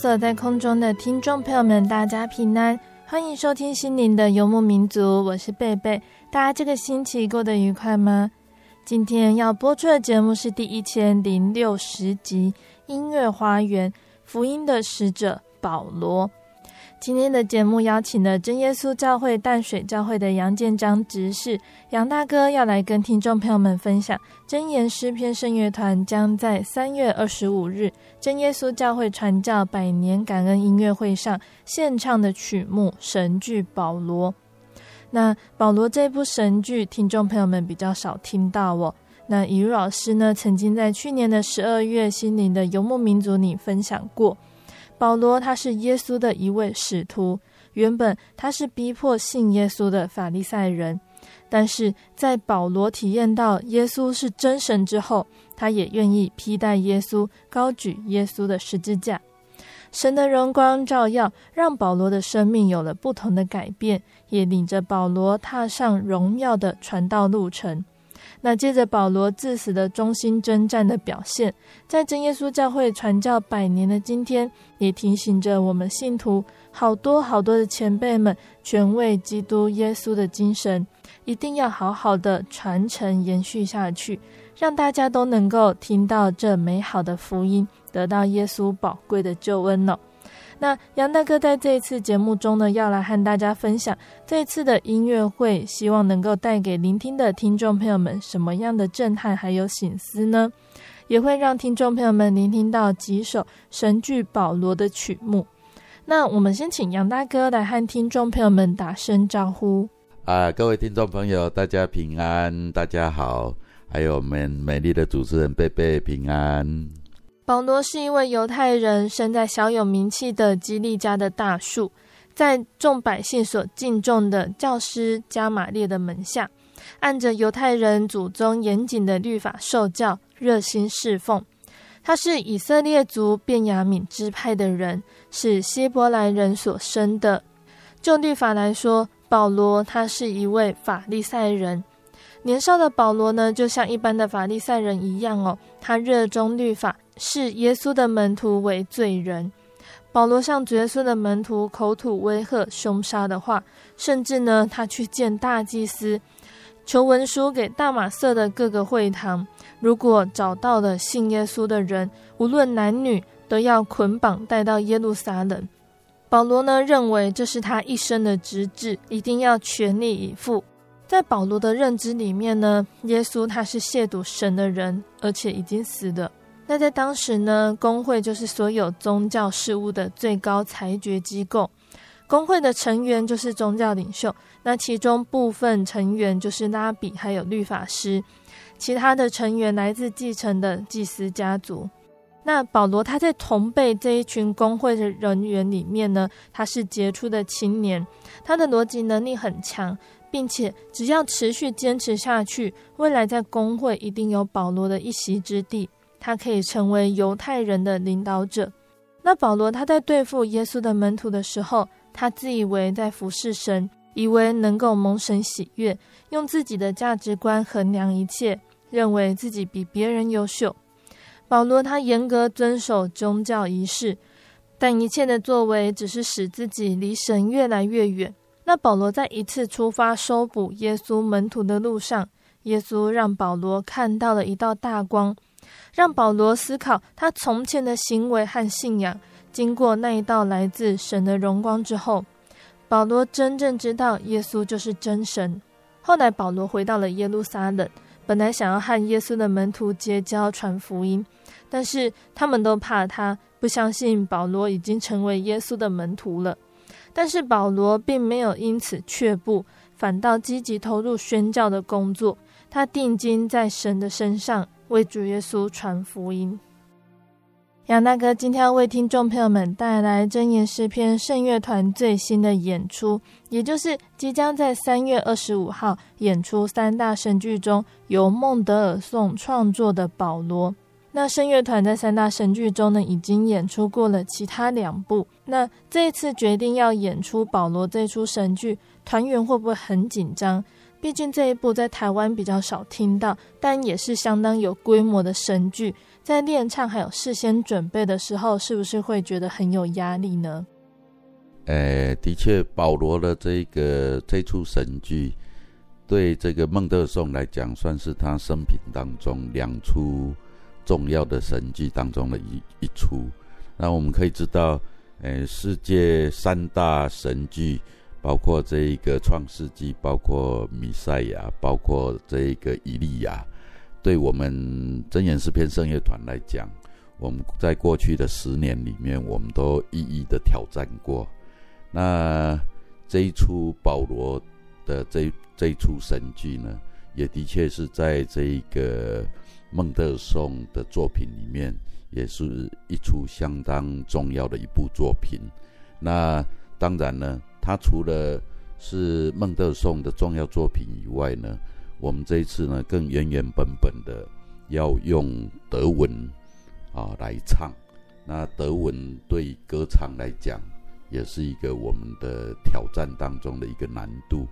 所在空中的听众朋友们，大家平安，欢迎收听心灵的游牧民族，我是贝贝。大家这个星期过得愉快吗？今天要播出的节目是第一千零六十集《音乐花园》福音的使者保罗。今天的节目邀请了真耶稣教会淡水教会的杨建章执事杨大哥，要来跟听众朋友们分享真言诗篇圣乐团将在三月二十五日真耶稣教会传教百年感恩音乐会上献唱的曲目《神剧保罗》。那保罗这部神剧，听众朋友们比较少听到哦。那以如老师呢，曾经在去年的十二月心灵的游牧民族里分享过。保罗他是耶稣的一位使徒，原本他是逼迫信耶稣的法利赛人，但是在保罗体验到耶稣是真神之后，他也愿意披戴耶稣，高举耶稣的十字架。神的荣光照耀，让保罗的生命有了不同的改变，也领着保罗踏上荣耀的传道路程。那接着保罗至死的忠心征战的表现，在真耶稣教会传教百年的今天，也提醒着我们信徒好多好多的前辈们，全为基督耶稣的精神，一定要好好的传承延续下去，让大家都能够听到这美好的福音，得到耶稣宝贵的救恩呢。那杨大哥在这一次节目中呢，要来和大家分享这一次的音乐会，希望能够带给聆听的听众朋友们什么样的震撼还有醒思呢？也会让听众朋友们聆听到几首神剧保罗的曲目。那我们先请杨大哥来和听众朋友们打声招呼。啊，各位听众朋友，大家平安，大家好，还有我们美丽的主持人贝贝平安。保罗是一位犹太人，生在小有名气的基利家的大数，在众百姓所敬重的教师加玛列的门下，按着犹太人祖宗严谨的律法受教，热心侍奉。他是以色列族便雅悯支派的人，是希伯来人所生的。就律法来说，保罗他是一位法利赛人。年少的保罗呢，就像一般的法利赛人一样哦，他热衷律法。视耶稣的门徒为罪人，保罗向主耶稣的门徒口吐威吓、凶杀的话，甚至呢，他去见大祭司，求文书给大马色的各个会堂，如果找到了信耶稣的人，无论男女，都要捆绑带到耶路撒冷。保罗呢，认为这是他一生的职志，一定要全力以赴。在保罗的认知里面呢，耶稣他是亵渎神的人，而且已经死了。那在当时呢，工会就是所有宗教事务的最高裁决机构。工会的成员就是宗教领袖，那其中部分成员就是拉比，还有律法师，其他的成员来自继承的祭司家族。那保罗他在同辈这一群工会的人员里面呢，他是杰出的青年，他的逻辑能力很强，并且只要持续坚持下去，未来在工会一定有保罗的一席之地。他可以成为犹太人的领导者。那保罗他在对付耶稣的门徒的时候，他自以为在服侍神，以为能够蒙神喜悦，用自己的价值观衡量一切，认为自己比别人优秀。保罗他严格遵守宗教仪式，但一切的作为只是使自己离神越来越远。那保罗在一次出发收捕耶稣门徒的路上，耶稣让保罗看到了一道大光，让保罗思考他从前的行为和信仰。经过那一道来自神的荣光之后，保罗真正知道耶稣就是真神。后来保罗回到了耶路撒冷，本来想要和耶稣的门徒结交传福音，但是他们都怕他，不相信保罗已经成为耶稣的门徒了。但是保罗并没有因此却步，反倒积极投入宣教的工作。他定睛在神的身上，为主耶稣传福音。杨大哥今天要为听众朋友们带来真言诗篇圣乐团最新的演出，也就是即将在三月二十五号演出三大神剧中由孟德尔颂创作的《保罗》。那圣乐团在三大神剧中呢，已经演出过了其他两部。那这次决定要演出保罗这出神剧，团员会不会很紧张？毕竟这一部在台湾比较少听到，但也是相当有规模的神剧。在练唱还有事先准备的时候，是不是会觉得很有压力呢？呃，的确，保罗的这个这出神剧，对这个孟德尔颂来讲，算是他生平当中两出。重要的神剧当中的一一出，那我们可以知道，诶，世界三大神剧，包括这一个创世纪，包括米赛亚，包括这一个以利亚，对我们真言诗篇圣乐团来讲，我们在过去的十年里面，我们都一一的挑战过。那这一出保罗的这这出神剧呢，也的确是在这一个。孟德尔颂的作品里面，也是一出相当重要的一部作品。那当然呢，它除了是孟德尔颂的重要作品以外呢，我们这一次呢，更原原本本的要用德文啊来唱。那德文对歌唱来讲，也是一个我们的挑战当中的一个难度，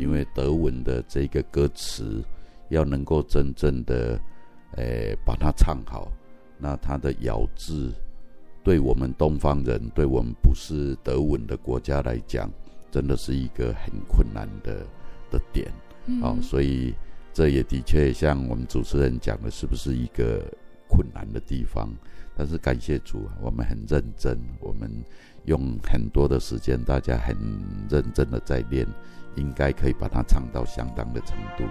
因为德文的这个歌词要能够真正的。诶，把它唱好，那它的咬字，对我们东方人，对我们不是德文的国家来讲，真的是一个很困难的的点。嗯、哦，所以这也的确像我们主持人讲的，是不是一个困难的地方？但是感谢主，我们很认真，我们用很多的时间，大家很认真的在练，应该可以把它唱到相当的程度。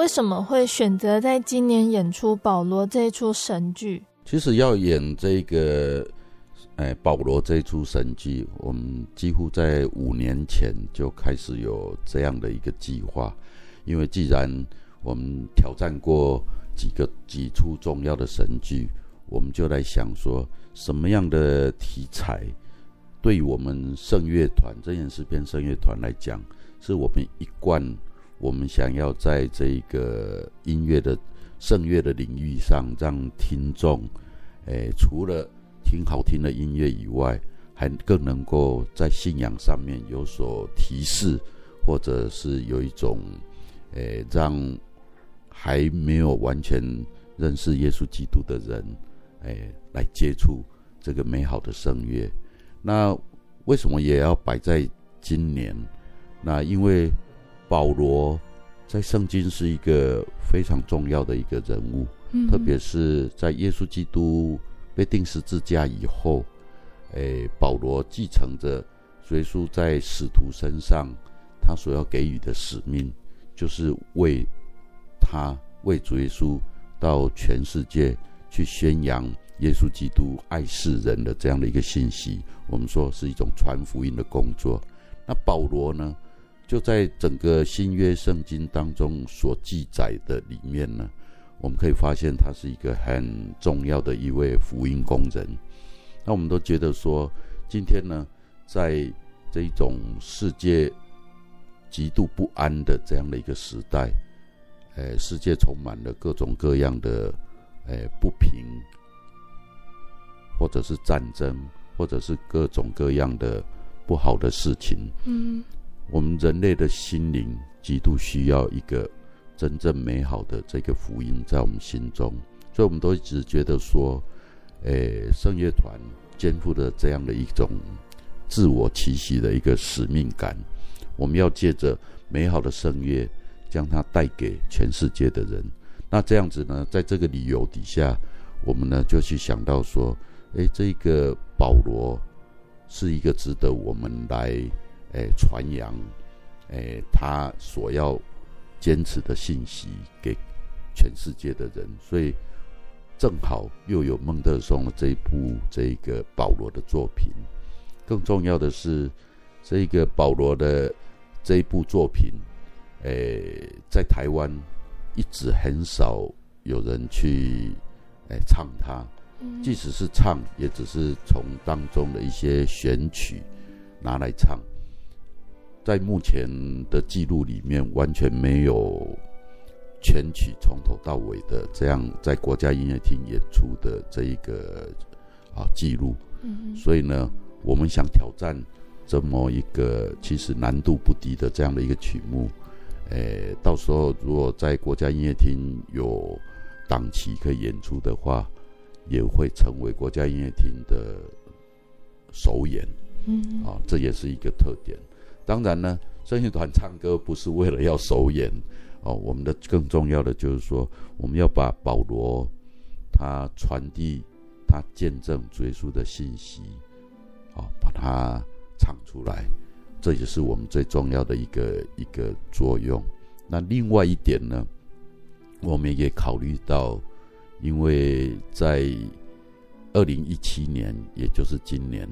为什么会选择在今年演出保罗这一出神剧？其实要演这个，哎，保罗这一出神剧，我们几乎在五年前就开始有这样的一个计划。因为既然我们挑战过几个几出重要的神剧，我们就来想说，什么样的题材，对于我们圣乐团真言诗篇圣乐团来讲，是我们一贯。我们想要在这个音乐的圣乐的领域上，让听众，诶，除了听好听的音乐以外，还更能够在信仰上面有所提示，或者是有一种，诶，让还没有完全认识耶稣基督的人，诶，来接触这个美好的圣乐。那为什么也要摆在今年？那因为。保罗在圣经是一个非常重要的一个人物，嗯、特别是在耶稣基督被钉十字架以后，诶，保罗继承着主耶稣在使徒身上他所要给予的使命，就是为他为主耶稣到全世界去宣扬耶稣基督爱世人的这样的一个信息。我们说是一种传福音的工作。那保罗呢？就在整个新约圣经当中所记载的里面呢，我们可以发现他是一个很重要的一位福音工人。那我们都觉得说，今天呢，在这种世界极度不安的这样的一个时代，呃，世界充满了各种各样的呃不平，或者是战争，或者是各种各样的不好的事情。嗯，我们人类的心灵极度需要一个真正美好的这个福音在我们心中，所以我们都一直觉得说，诶，圣乐团肩负着这样的一种。自我期许的一个使命感，我们要借着美好的圣乐，将它带给全世界的人。那这样子呢，在这个理由底下，我们呢就去想到说，诶，这个保罗是一个值得我们来诶传扬，诶他所要坚持的信息给全世界的人。所以正好又有孟德松的这一部这个保罗的作品。更重要的是，这个保罗的这一部作品，诶，在台湾一直很少有人去诶唱它，即使是唱，也只是从当中的一些选曲拿来唱，在目前的记录里面完全没有全曲从头到尾的这样在国家音乐厅演出的这一个啊记录，嗯所以呢。我们想挑战这么一个其实难度不低的这样的一个曲目，诶，到时候如果在国家音乐厅有档期可以演出的话，也会成为国家音乐厅的首演。嗯，啊，这也是一个特点。当然呢，圣乐团唱歌不是为了要首演哦，我们的更重要的就是说，我们要把保罗他传递他见证主耶稣的信息。哦，把它唱出来，这也是我们最重要的一个一个作用。那另外一点呢，我们也考虑到，因为在二零一七年，也就是今年，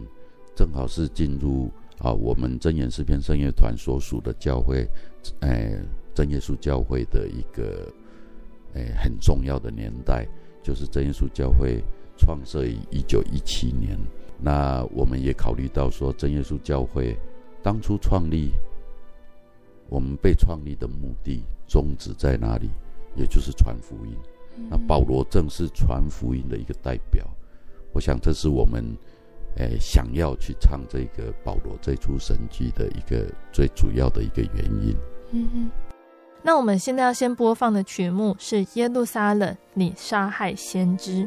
正好是进入啊我们真言诗篇圣乐团所属的教会，哎，真耶稣教会的一个哎很重要的年代，就是真耶稣教会创设于一九一七年。那我们也考虑到说，真耶稣教会当初创立，我们被创立的目的宗旨在哪里？也就是传福音。那保罗正是传福音的一个代表。我想这是我们诶想要去唱这个保罗这出神剧的一个最主要的一个原因。嗯哼。那我们现在要先播放的曲目是《耶路撒冷，你杀害先知》。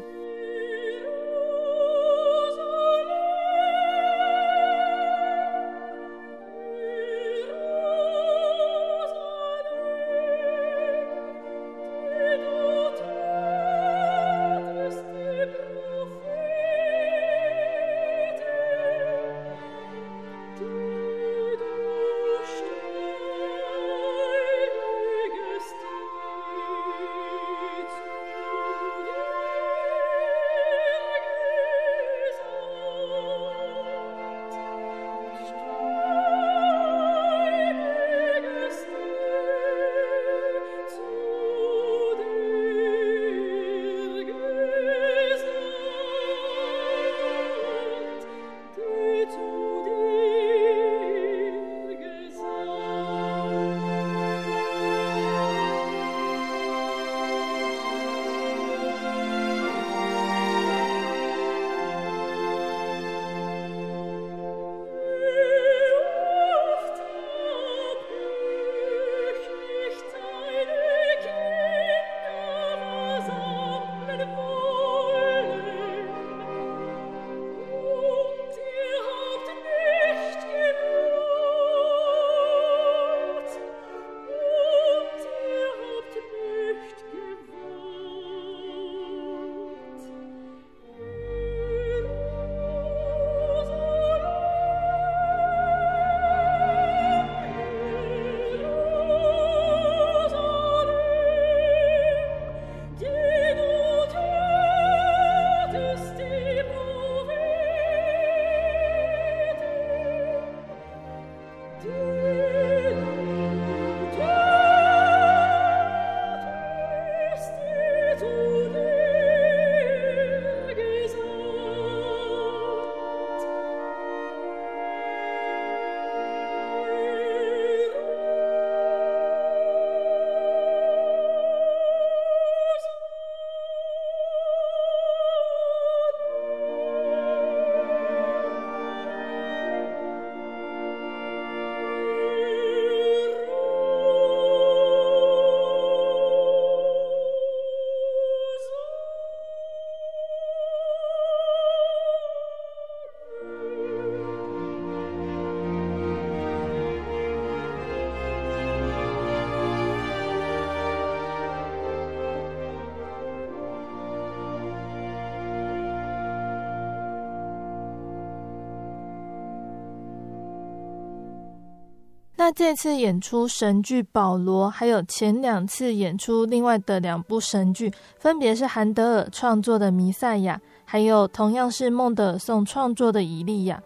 这次演出神剧《保罗》，还有前两次演出另外的两部神剧，分别是韩德尔创作的《弥赛亚》，还有同样是孟德尔颂创作的《以利亚》。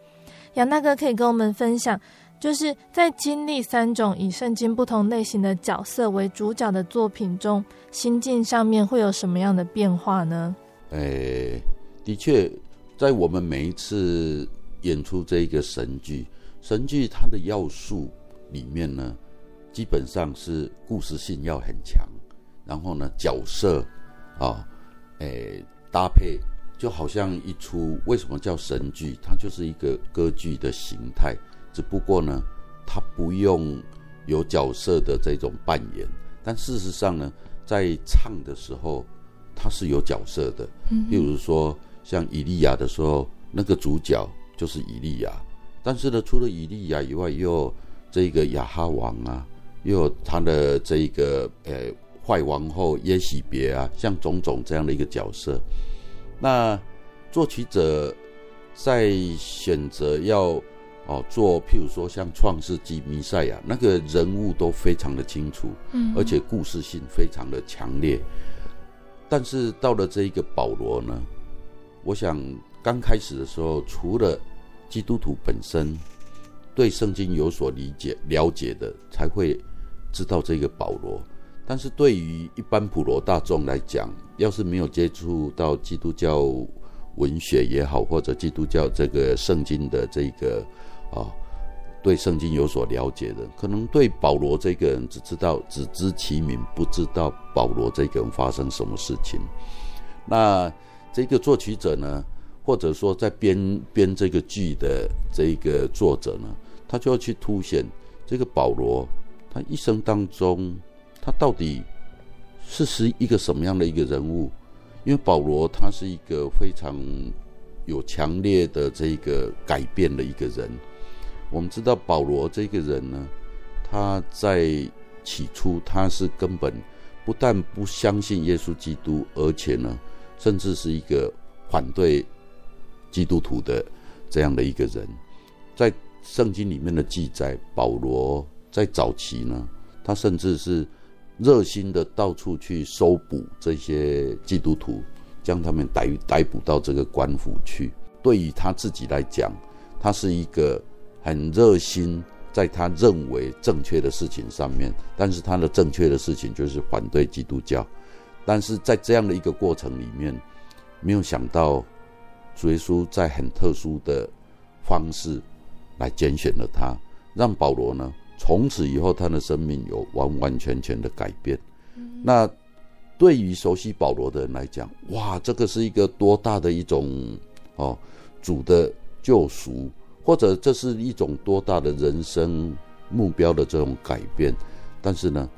杨大哥可以跟我们分享，就是在经历三种以圣经不同类型的角色为主角的作品中，心境上面会有什么样的变化呢？诶，的确，在我们每一次演出这一个神剧，神剧它的要素里面呢，基本上是故事性要很强，然后呢，角色啊，诶，搭配。就好像一出，为什么叫神剧？它就是一个歌剧的形态，只不过呢，它不用有角色的这种扮演，但事实上呢，在唱的时候，它是有角色的。嗯，比如说像以利亚的时候，那个主角就是以利亚，但是呢，除了以利亚以外，又有这个亚哈王啊，又有他的这个呃坏王后耶喜别啊，像种种这样的一个角色。那作曲者在选择要哦做，譬如说像《创世纪》弥赛亚那个人物都非常的清楚，嗯，而且故事性非常的强烈。但是到了这一个保罗呢，我想刚开始的时候，除了基督徒本身对圣经有所理解、了解的，才会知道这个保罗。但是对于一般普罗大众来讲，要是没有接触到基督教文学也好，或者基督教这个圣经的这个啊，对圣经有所了解的，可能对保罗这个人只知道只知其名，不知道保罗这个人发生什么事情。那这个作曲者呢，或者说在编编这个剧的这个作者呢，他就要去凸显这个保罗他一生当中。他到底是是一个什么样的一个人物？因为保罗他是一个非常有强烈的这个改变的一个人。我们知道保罗这个人呢，他在起初他是根本不但不相信耶稣基督，而且呢，甚至是一个反对基督徒的这样的一个人。圣经里面的记载，保罗在早期呢，他甚至是。热心的到处去搜捕这些基督徒，将他们逮逮捕到这个官府去。对于他自己来讲，他是一个很热心，在他认为正确的事情上面，但是他的正确的事情就是反对基督教。但是在这样的一个过程里面，没有想到主耶稣在很特殊的方式来拣选了他，让保罗呢。从此以后，他的生命有完完全全的改变。嗯、那对于熟悉保罗的人来讲，哇，这个是一个多大的一种哦，主的救赎，或者这是一种多大的人生目标的这种改变。但是呢，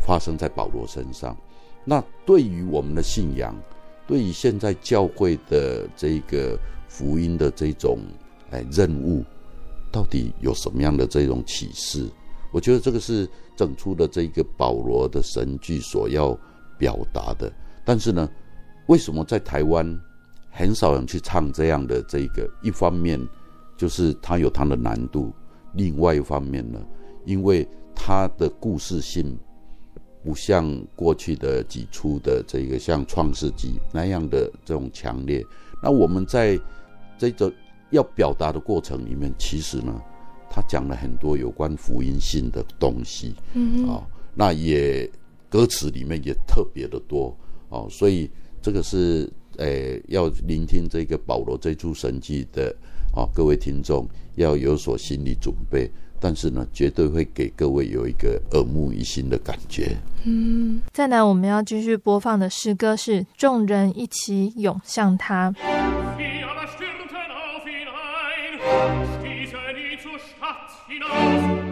发生在保罗身上。那对于我们的信仰，对于现在教会的这个福音的这种哎任务。到底有什么样的这种启示？我觉得这个是整出的这个保罗的神剧所要表达的。但是呢，为什么在台湾很少人去唱这样的这个？一方面就是它有它的难度，另外一方面呢，因为它的故事性不像过去的几出的这个像《创世纪》那样的这种强烈。那我们在这种。要表达的过程里面，其实呢，他讲了很多有关福音性的东西，嗯，啊、哦，那也歌词里面也特别的多，哦，所以这个是，诶，要聆听这个保罗这出神迹的，啊、哦，各位听众要有所心理准备，但是呢，绝对会给各位有一个耳目一新的感觉。嗯，再来我们要继续播放的诗歌是《众人一起涌向他》。Stiefel nie zur Stadt hinaus,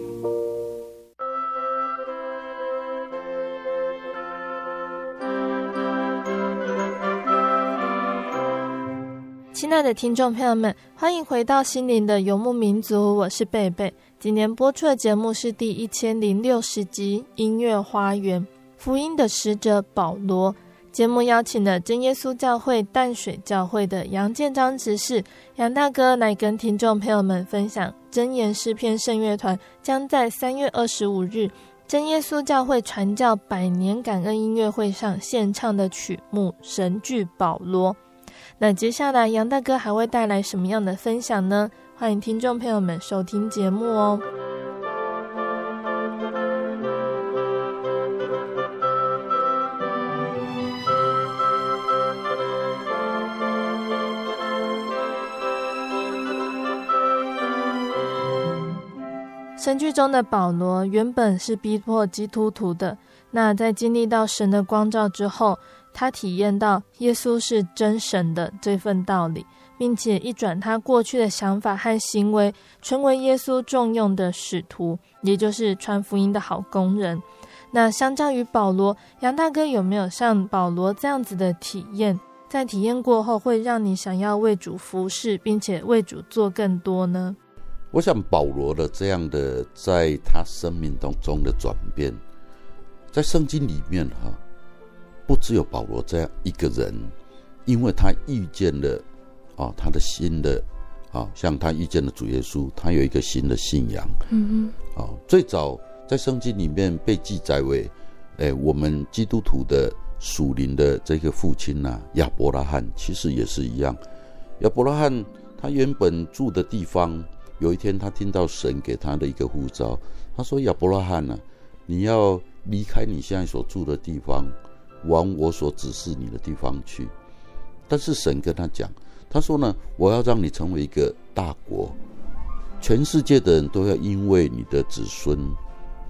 爱的听众朋友们，欢迎回到心灵的游牧民族，我是贝贝。今天播出的节目是第一千零六十集《音乐花园福音的使者保罗》。节目邀请了真耶稣教会淡水教会的杨建章执事杨大哥来跟听众朋友们分享真言诗篇圣乐团将在三月二十五日真耶稣教会传教百年感恩音乐会上献唱的曲目《神剧保罗》。那接下来杨大哥还会带来什么样的分享呢？欢迎听众朋友们收听节目哦。神剧中的保罗原本是逼迫基督徒的，那在经历到神的光照之后。他体验到耶稣是真神的这份道理，并且一转他过去的想法和行为，成为耶稣重用的使徒，也就是传福音的好工人。那相较于保罗，杨大哥有没有像保罗这样子的体验？在体验过后，会让你想要为主服侍，并且为主做更多呢？我想保罗的这样的，在他生命当中的转变，在圣经里面哈。不只有保罗这样一个人，因为他遇见了啊，他的新的啊，像他遇见了主耶稣，他有一个新的信仰。嗯嗯。啊，最早在圣经里面被记载为，哎，我们基督徒的属灵的这个父亲呐、啊，亚伯拉罕，其实也是一样。亚伯拉罕他原本住的地方，有一天他听到神给他的一个呼召，他说：“亚伯拉罕呐，你要离开你现在所住的地方。”往我所指示你的地方去，但是神跟他讲，他说呢，我要让你成为一个大国，全世界的人都要因为你的子孙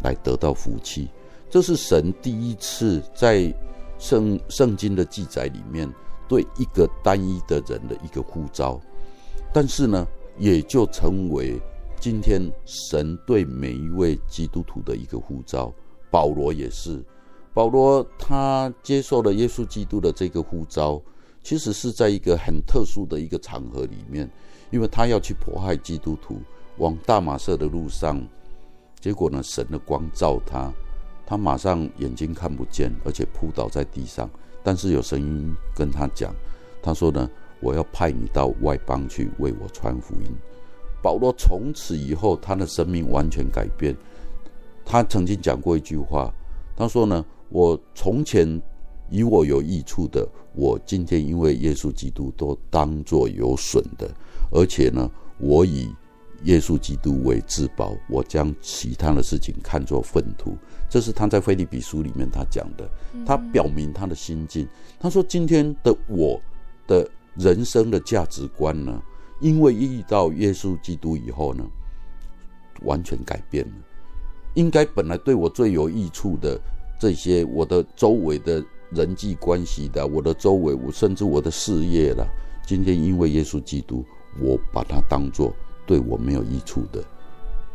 来得到福气。这是神第一次在圣圣经的记载里面对一个单一的人的一个呼召，但是呢，也就成为今天神对每一位基督徒的一个呼召。保罗也是。保罗他接受了耶稣基督的这个呼召，其实是在一个很特殊的一个场合里面，因为他要去迫害基督徒，往大马色的路上，结果呢，神的光照他，他马上眼睛看不见，而且扑倒在地上，但是有声音跟他讲，他说呢，我要派你到外邦去为我传福音。保罗从此以后，他的生命完全改变。他曾经讲过一句话，他说呢：“我从前以我有益处的，我今天因为耶稣基督都当作有损的，而且呢，我以耶稣基督为至宝，我将其他的事情看作粪土。”这是他在菲利比书里面他讲的，他表明他的心境。他说：“今天的我的人生的价值观呢，因为遇到耶稣基督以后呢，完全改变了。应该本来对我最有益处的这些，我的周围的人际关系的，我的周围，我甚至我的事业了，今天因为耶稣基督，我把它当做对我没有益处的，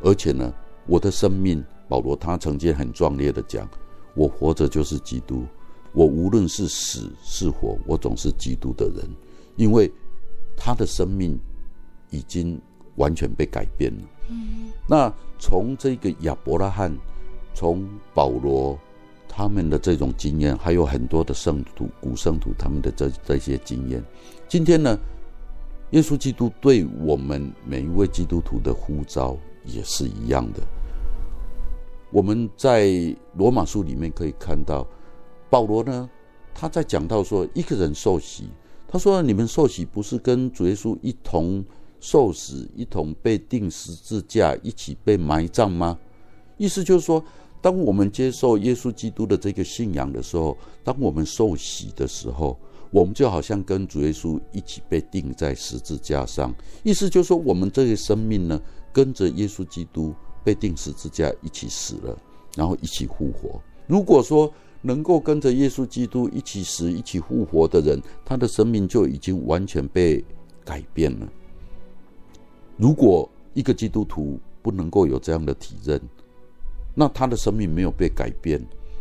而且呢，我的生命。”保罗他曾经很壮烈的讲：“我活着就是基督，我无论是死是活，我总是基督的人。”因为他的生命已经完全被改变了。嗯。那从这个亚伯拉罕，从保罗他们的这种经验，还有很多的圣徒、古圣徒他们的这这些经验，今天呢，耶稣基督对我们每一位基督徒的呼召也是一样的。我们在罗马书里面可以看到，保罗呢，他在讲到说一个人受洗，他说：“你们受洗不是跟主耶稣一同受死，一同被钉十字架，一起被埋葬吗？”意思就是说，当我们接受耶稣基督的这个信仰的时候，当我们受洗的时候，我们就好像跟主耶稣一起被钉在十字架上。意思就是说，我们这个生命呢，跟着耶稣基督。被钉十字架一起死了，然后一起复活。如果说能够跟着耶稣基督一起死、一起复活的人，他的生命就已经完全被改变了。如果一个基督徒不能够有这样的体认，那他的生命没有被改变，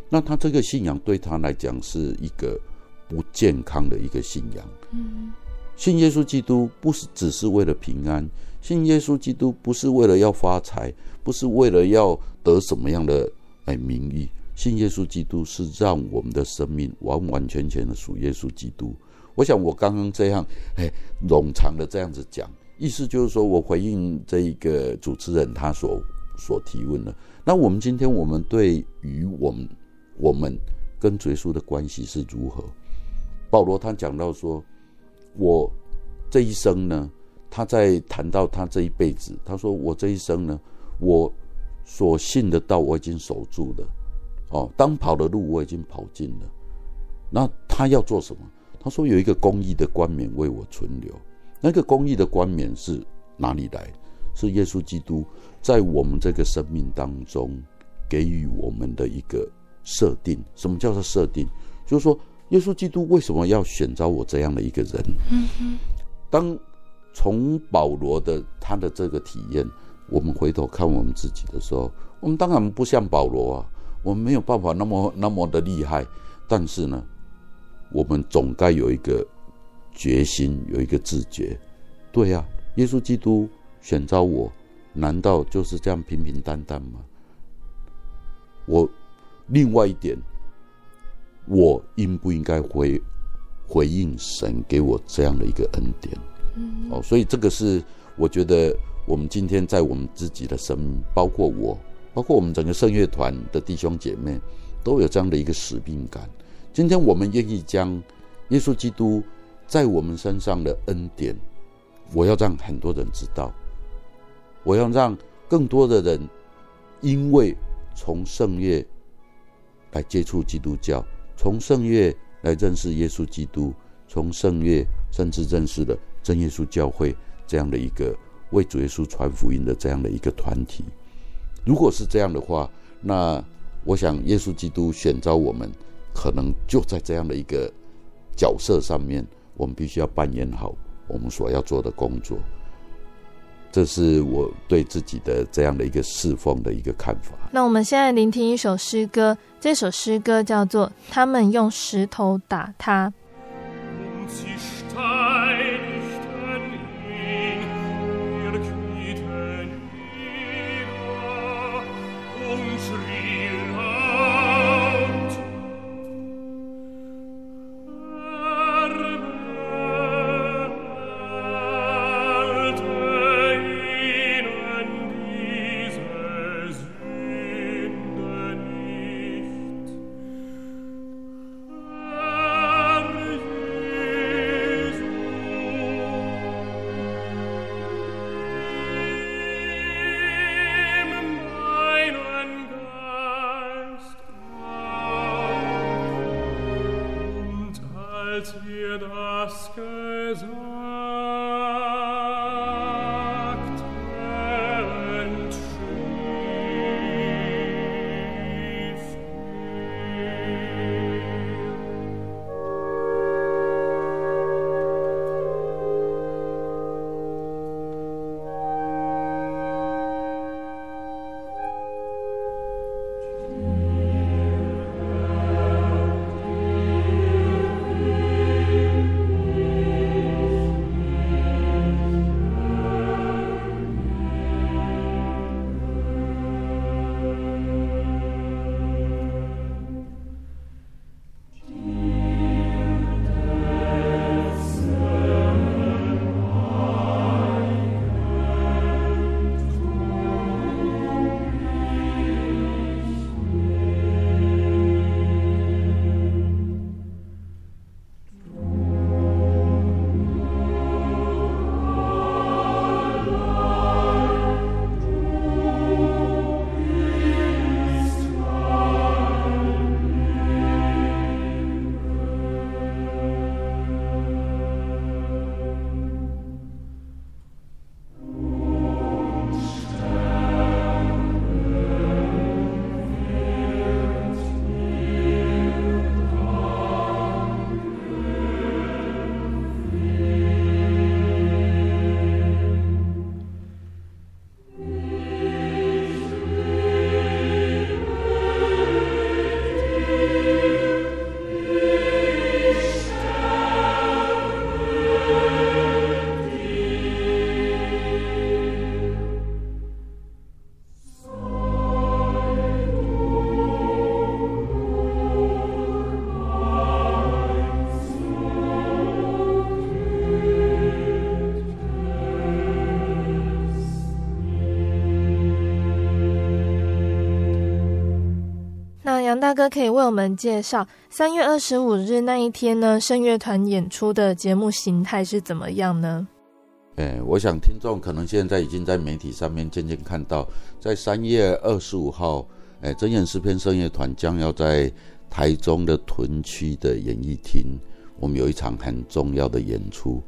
那他这个信仰对他来讲是一个不健康的一个信仰。嗯，信耶稣基督不是只是为了平安。信耶稣基督不是为了要发财，不是为了要得什么样的哎名誉。信耶稣基督是让我们的生命完完全全的属耶稣基督。我想我刚刚这样哎冗长的这样子讲，意思就是说我回应这一个主持人他所所提问的。那我们今天我们对于我们我们跟主耶稣的关系是如何？保罗他讲到说，我这一生呢。他在谈到他这一辈子，他说：“我这一生呢，我所信的道我已经守住了，哦，当跑的路我已经跑尽了。那他要做什么？他说有一个公义的冠冕为我存留。那个公义的冠冕是哪里来？是耶稣基督在我们这个生命当中给予我们的一个设定。什么叫做设定？就是说，耶稣基督为什么要选召我这样的一个人？当。从保罗的他的这个体验，我们回头看我们自己的时候，我们当然不像保罗啊，我们没有办法那么那么的厉害。但是呢，我们总该有一个决心，有一个自觉。对呀，耶稣基督选召我，难道就是这样平平淡淡吗？我另外一点，我应不应该回回应神给我这样的一个恩典？哦，所以这个是我觉得我们今天在我们自己的生命，包括我，包括我们整个圣乐团的弟兄姐妹，都有这样的一个使命感。今天我们愿意将耶稣基督在我们身上的恩典，我要让很多人知道，我要让更多的人，因为从圣乐来接触基督教，从圣乐来认识耶稣基督，从圣乐甚至认识了。真耶稣教会这样的一个为主耶稣传福音的这样的一个团体，如果是这样的话，那我想耶稣基督选召我们，可能就在这样的一个角色上面，我们必须要扮演好我们所要做的工作。这是我对自己的这样的一个侍奉的一个看法。那我们现在聆听一首诗歌，这首诗歌叫做《他们用石头打他》。哥可以为我们介绍三月二十五日那一天呢，圣乐团演出的节目形态是怎么样呢？哎，我想听众可能现在已经在媒体上面渐渐看到，在三月二十五号，哎，真言诗篇圣乐团将要在台中的屯区的演艺厅，我们有一场很重要的演出。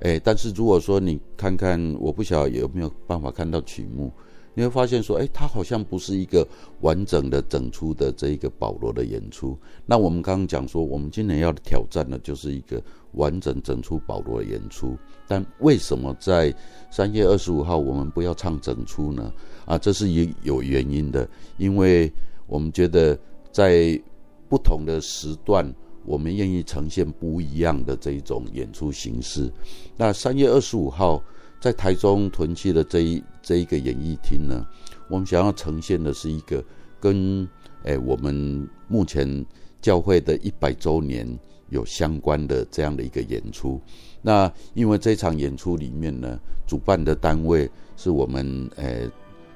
哎，但是如果说你看看，我不晓得有没有办法看到曲目。你会发现说，哎，它好像不是一个完整的整出的这一个保罗的演出。那我们刚刚讲说，我们今年要挑战的就是一个完整整出保罗的演出。但为什么在三月二十五号我们不要唱整出呢？啊，这是有有原因的，因为我们觉得在不同的时段，我们愿意呈现不一样的这一种演出形式。那三月二十五号。在台中屯区的这一这一个演艺厅呢，我们想要呈现的是一个跟诶我们目前教会的一百周年有相关的这样的一个演出。那因为这场演出里面呢，主办的单位是我们诶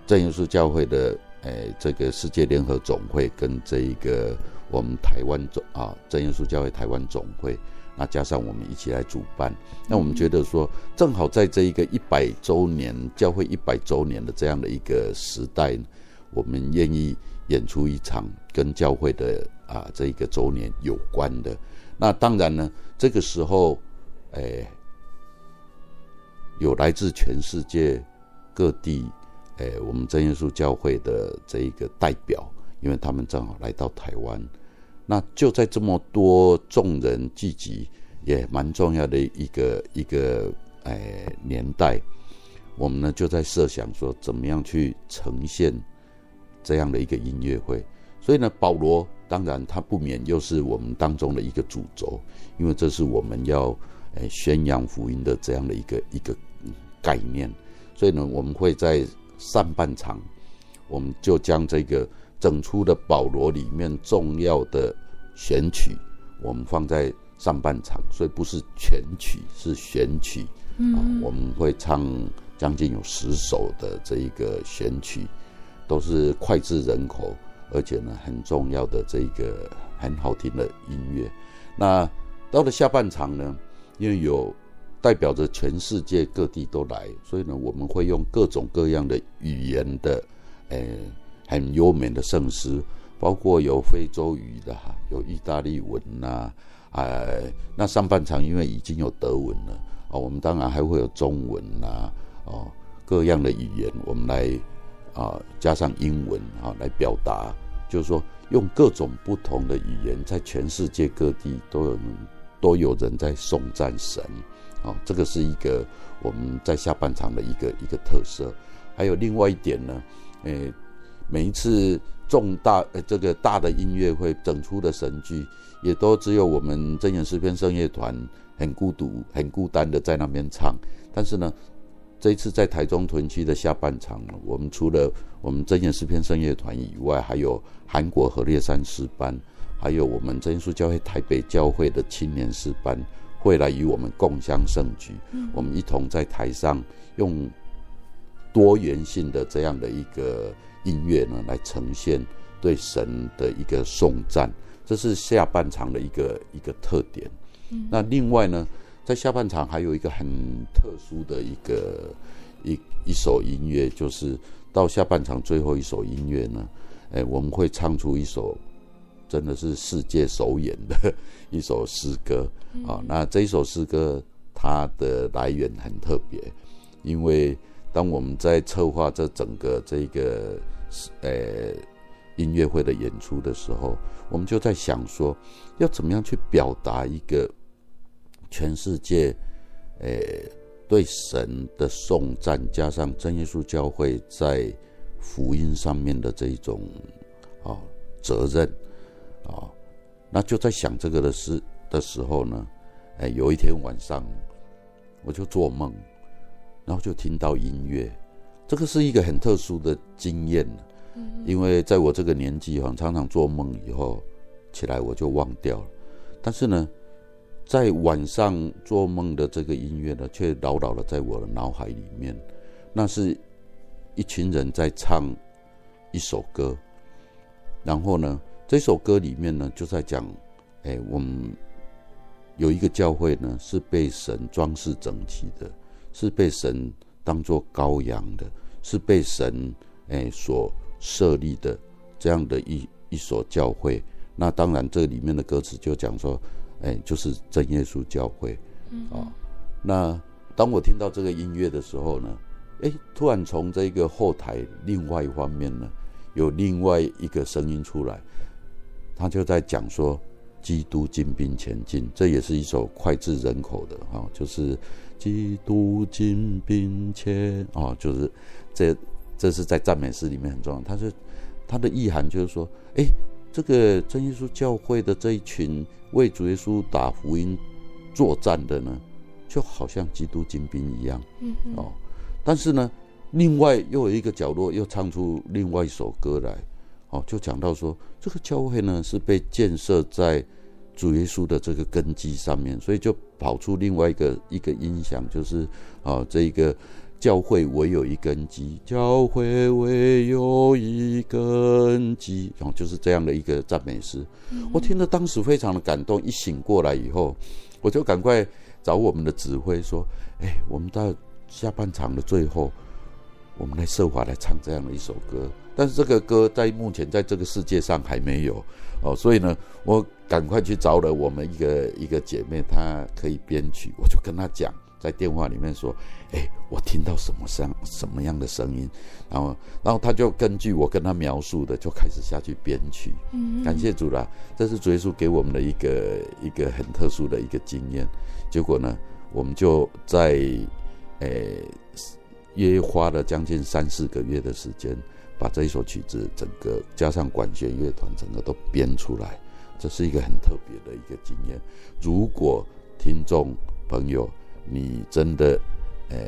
正耶稣教会的诶这个世界联合总会跟这一个我们台湾总啊正耶稣教会台湾总会。那加上我们一起来主办，那我们觉得说，正好在这一个一百周年教会一百周年的这样的一个时代，我们愿意演出一场跟教会的啊这一个周年有关的。那当然呢，这个时候，诶，有来自全世界各地，诶，我们真耶稣教会的这一个代表，因为他们正好来到台湾。那就在这么多众人聚集，也蛮重要的一个一个哎年代，我们呢就在设想说，怎么样去呈现这样的一个音乐会。所以呢，保罗当然他不免又是我们当中的一个主轴，因为这是我们要哎宣扬福音的这样的一个一个概念。所以呢，我们会在上半场，我们就将这个。整出的保罗里面重要的选曲，我们放在上半场，所以不是全曲，是选曲。嗯，啊，我们会唱将近有十首的这一个选曲，都是脍炙人口，而且呢很重要的这一个很好听的音乐。那到了下半场呢，因为有代表着全世界各地都来，所以呢我们会用各种各样的语言的，诶。很优美的圣诗，包括有非洲语的，有意大利文呐、啊，哎，那上半场因为已经有德文了啊，我们当然还会有中文呐、啊，哦，各样的语言，我们来啊加上英文啊来表达，就是说用各种不同的语言，在全世界各地都有都有人在颂赞神，啊，这个是一个我们在下半场的一个一个特色。还有另外一点呢，诶。每一次重大呃这个大的音乐会整出的神剧，也都只有我们真言诗篇圣乐团很孤独、很孤单的在那边唱。但是呢，这一次在台中屯区的下半场呢，我们除了我们真言诗篇圣乐团以外，还有韩国和烈山诗班，还有我们真耶稣教会台北教会的青年诗班，会来与我们共襄盛举。嗯。我们一同在台上用多元性的这样的一个。音乐呢，来呈现对神的一个颂赞，这是下半场的一个一个特点。嗯。那另外呢，在下半场还有一个很特殊的一个一一首音乐，就是到下半场最后一首音乐呢，哎，我们会唱出一首真的是世界首演的 一首诗歌。嗯。啊。那这一首诗歌它的来源很特别，因为。当我们在策划这整个这个是呃音乐会的演出的时候，我们就在想说，要怎么样去表达一个全世界呃对神的颂赞，加上真耶稣教会在福音上面的这一种啊责任啊，那就在想这个的事的时候呢，哎，有一天晚上我就做梦。然后就听到音乐，这个是一个很特殊的经验，因为在我这个年纪哈，常常做梦以后起来我就忘掉了，但是呢，在晚上做梦的这个音乐呢，却牢牢的在我的脑海里面。那是一群人在唱一首歌，然后呢，这首歌里面呢，就在讲，哎，我们有一个教会呢，是被神装饰整齐的，是被神当做羔羊的，是被神哎所设立的这样的一一所教会。那当然，这里面的歌词就讲说，哎，就是真耶稣教会。嗯、哦，那当我听到这个音乐的时候呢，哎，突然从这个后台另外一方面呢，有另外一个声音出来。他就在讲说，基督精兵前进，这也是一首脍炙人口的哈，就是基督精兵前啊，就是这这是在赞美诗里面很重要。他是他的意涵就是说，哎，这个真耶稣教会的这一群为主耶稣打福音作战的呢，就好像基督精兵一样，嗯哦，但是呢，另外又有一个角落又唱出另外一首歌来。哦，就讲到说，这个教会呢是被建设在主耶稣的这个根基上面，所以就跑出另外一个一个音响，就是啊，这一个教会唯有一根基，教会唯有一根基，然后就是这样的一个赞美诗。我听了当时非常的感动，一醒过来以后，我就赶快找我们的指挥说，哎，我们到下半场的最后，我们来设法来唱这样的一首歌。但是这个歌在目前在这个世界上还没有哦，所以呢，我赶快去找了我们一个一个姐妹，她可以编曲，我就跟她讲，在电话里面说，哎，我听到什么声，什么样的声音，然后，然后她就根据我跟她描述的，就开始下去编曲。嗯，感谢主啦，这是主耶稣给我们的一个一个很特殊的一个经验。结果呢，我们就在，诶，约花了将近三四个月的时间。把这一首曲子整个加上管弦乐团，整个都编出来，这是一个很特别的一个经验。如果听众朋友你真的呃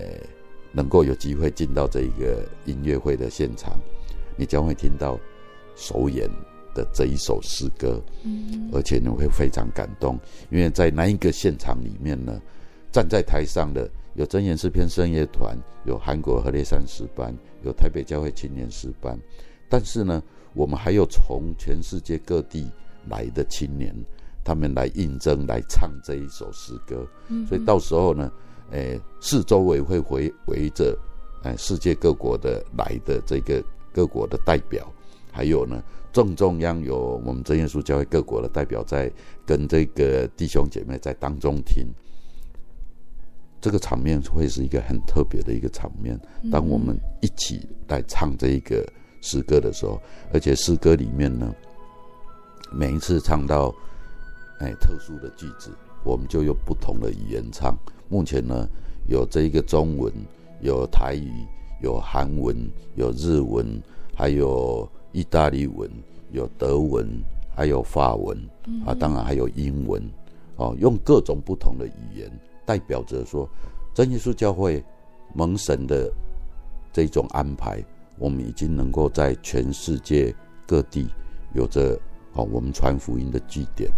能够有机会进到这一个音乐会的现场，你将会听到首演的这一首诗歌，嗯，而且你会非常感动，因为在那一个现场里面呢，站在台上的。有真言诗篇圣乐团，有韩国和烈山诗班，有台北教会青年诗班，但是呢，我们还有从全世界各地来的青年，他们来应征来唱这一首诗歌。嗯、所以到时候呢，诶、呃，四周围会围围着，诶，世界各国的来的这个各国的代表，还有呢，正中央有我们真耶稣教会各国的代表在跟这个弟兄姐妹在当中听。这个场面会是一个很特别的一个场面。当我们一起来唱这一个诗歌的时候，而且诗歌里面呢，每一次唱到哎特殊的句子，我们就用不同的语言唱。目前呢，有这一个中文，有台语，有韩文，有日文，还有意大利文，有德文，还有法文啊，当然还有英文哦，用各种不同的语言。代表着说，真耶稣教会蒙神的这种安排，我们已经能够在全世界各地有着好我们传福音的据点。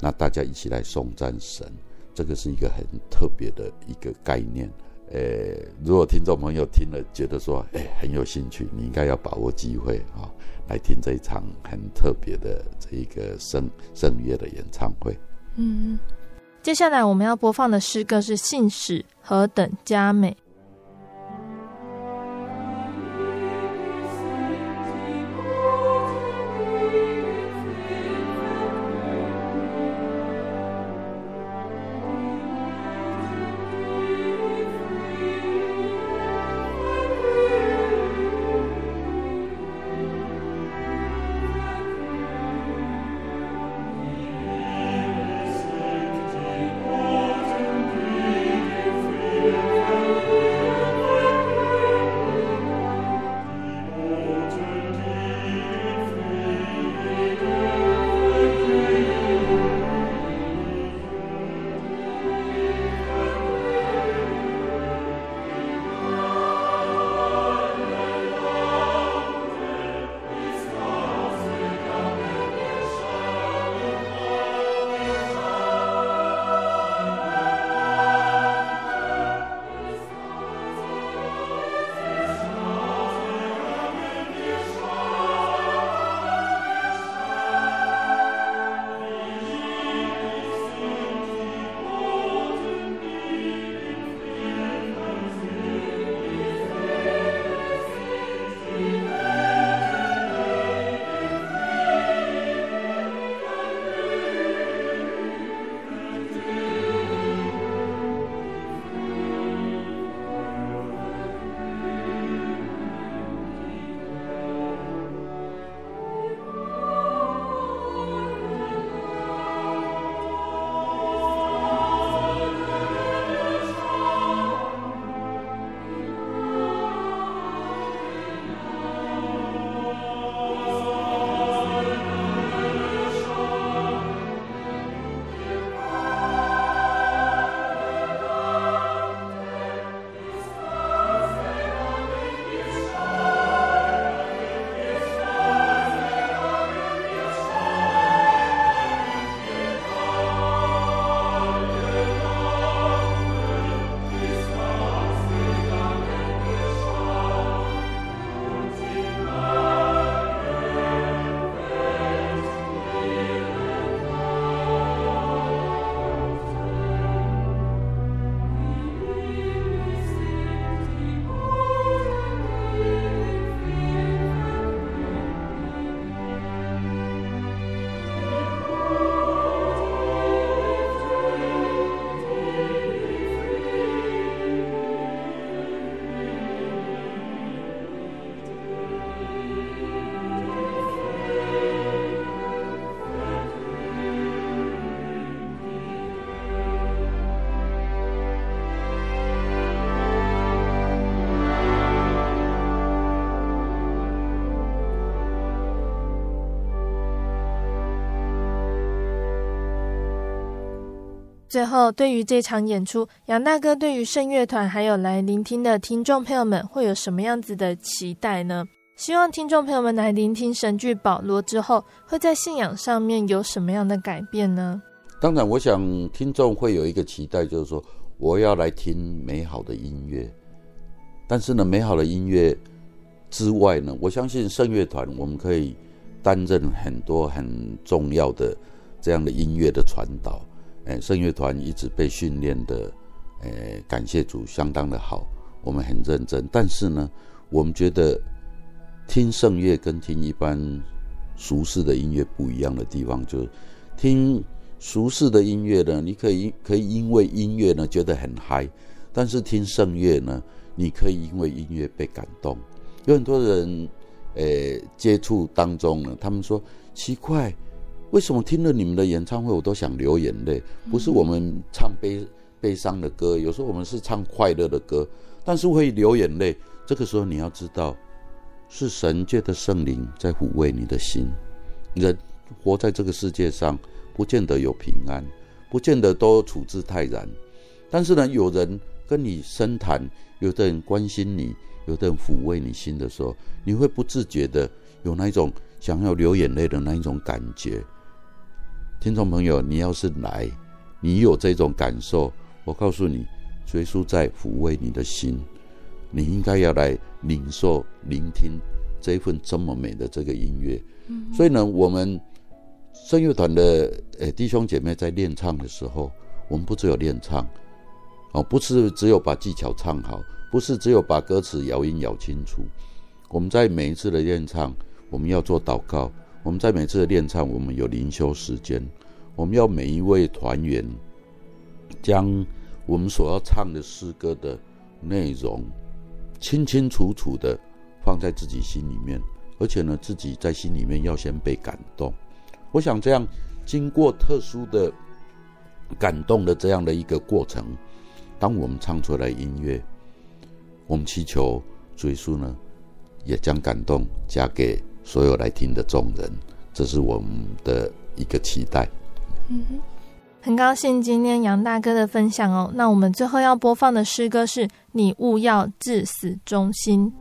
那大家一起来颂赞神，这个是一个很特别的一个概念。呃，如果听众朋友听了觉得说，哎，很有兴趣，你应该要把握机会啊，来听这一场很特别的这一个圣圣乐的演唱会。嗯。接下来我们要播放的诗歌是《信使何等佳美》。最后，对于这场演出，杨大哥对于圣乐团还有来聆听的听众朋友们，会有什么样子的期待呢？希望听众朋友们来聆听神剧《保罗》之后，会在信仰上面有什么样的改变呢？当然，我想听众会有一个期待，就是说我要来听美好的音乐。但是呢，美好的音乐之外呢，我相信圣乐团我们可以担任很多很重要的这样的音乐的传导。哎，圣乐团一直被训练的，哎，感谢主，相当的好，我们很认真。但是呢，我们觉得听圣乐跟听一般俗世的音乐不一样的地方，就是听俗世的音乐呢，你可以可以因为音乐呢觉得很嗨，但是听圣乐呢，你可以因为音乐被感动。有很多人，哎，接触当中呢，他们说奇怪。为什么听了你们的演唱会，我都想流眼泪？不是我们唱悲悲伤的歌，有时候我们是唱快乐的歌，但是会流眼泪。这个时候你要知道，是神界的圣灵在抚慰你的心。人活在这个世界上，不见得有平安，不见得都处之泰然。但是呢，有人跟你深谈，有的人关心你，有的人抚慰你心的时候，你会不自觉的有那一种想要流眼泪的那一种感觉。听众朋友，你要是来，你有这种感受，我告诉你，耶稣在抚慰你的心，你应该要来领受、聆听这一份这么美的这个音乐。嗯、所以呢，我们声乐团的呃弟兄姐妹在练唱的时候，我们不只有练唱，哦，不是只有把技巧唱好，不是只有把歌词咬音咬清楚。我们在每一次的练唱，我们要做祷告。我们在每次的练唱，我们有灵修时间，我们要每一位团员将我们所要唱的诗歌的内容清清楚楚的放在自己心里面，而且呢，自己在心里面要先被感动。我想这样经过特殊的感动的这样的一个过程，当我们唱出来音乐，我们祈求追溯呢，也将感动加给。所有来听的众人，这是我们的一个期待。嗯哼，很高兴今天杨大哥的分享哦。那我们最后要播放的诗歌是“你勿要至死忠心”。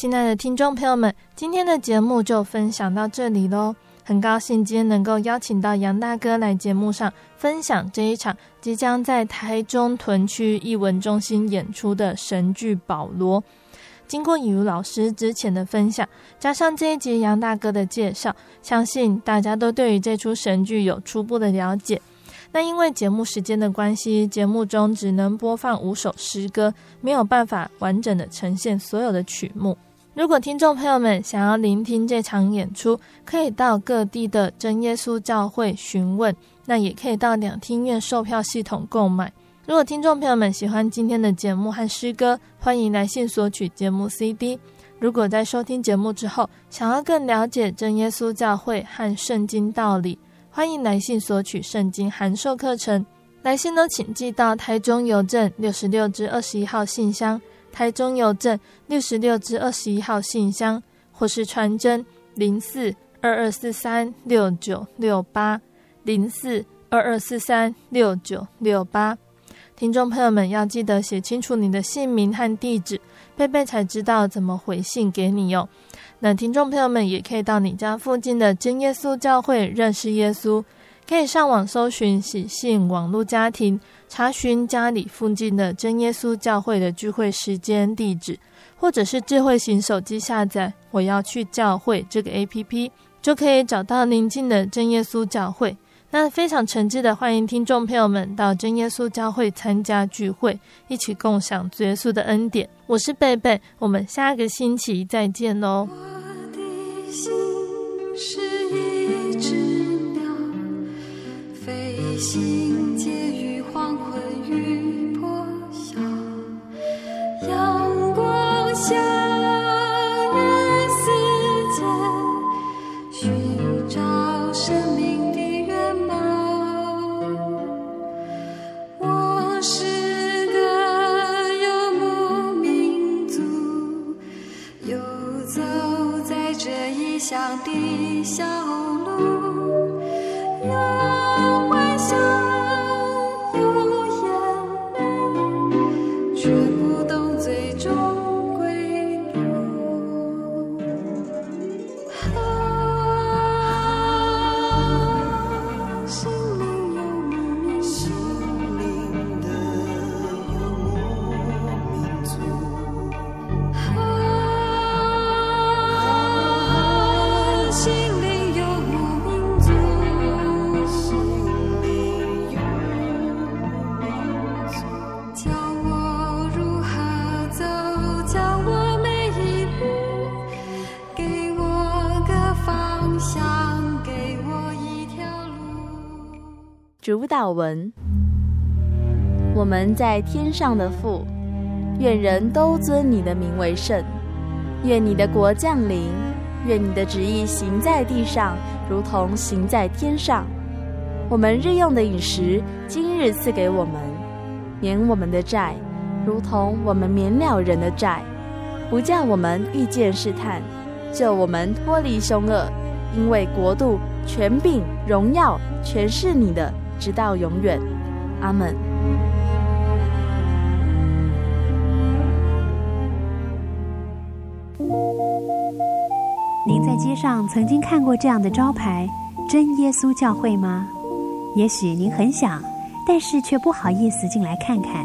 亲爱的听众朋友们，今天的节目就分享到这里喽。很高兴今天能够邀请到杨大哥来节目上分享这一场即将在台中屯区艺文中心演出的神剧《保罗》。经过以如老师之前的分享，加上这一集杨大哥的介绍，相信大家都对于这出神剧有初步的了解。那因为节目时间的关系，节目中只能播放五首诗歌，没有办法完整的呈现所有的曲目。如果听众朋友们想要聆听这场演出，可以到各地的真耶稣教会询问，那也可以到两厅院售票系统购买。如果听众朋友们喜欢今天的节目和诗歌，欢迎来信索取节目 CD。如果在收听节目之后，想要更了解真耶稣教会和圣经道理，欢迎来信索取圣经函授课程。来信都请寄到台中邮政六十六至二十一号信箱。台中邮政六十六至二十一号信箱，或是传真零四二二四三六九六八零四二二四三六九六八。听众朋友们要记得写清楚你的姓名和地址，贝贝才知道怎么回信给你哟。那听众朋友们也可以到你家附近的真耶稣教会认识耶稣，可以上网搜寻喜信网络家庭。查询家里附近的真耶稣教会的聚会时间、地址，或者是智慧型手机下载“我要去教会”这个 APP，就可以找到邻近的真耶稣教会。那非常诚挚的欢迎听众朋友们到真耶稣教会参加聚会，一起共享主耶稣的恩典。我是贝贝，我们下个星期再见喽。我的心是一只鸟，飞行黄阳光下主祷文：我们在天上的父，愿人都尊你的名为圣。愿你的国降临。愿你的旨意行在地上，如同行在天上。我们日用的饮食，今日赐给我们，免我们的债，如同我们免了人的债。不叫我们遇见试探，救我们脱离凶恶。因为国度、权柄、荣耀，全是你的。直到永远，阿门。您在街上曾经看过这样的招牌“真耶稣教会”吗？也许您很想，但是却不好意思进来看看。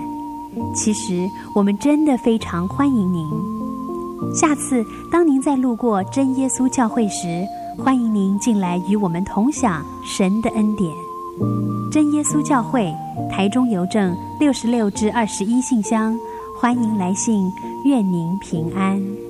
其实我们真的非常欢迎您。下次当您再路过真耶稣教会时，欢迎您进来与我们同享神的恩典。真耶稣教会，台中邮政六十六至二十一信箱，欢迎来信，愿您平安。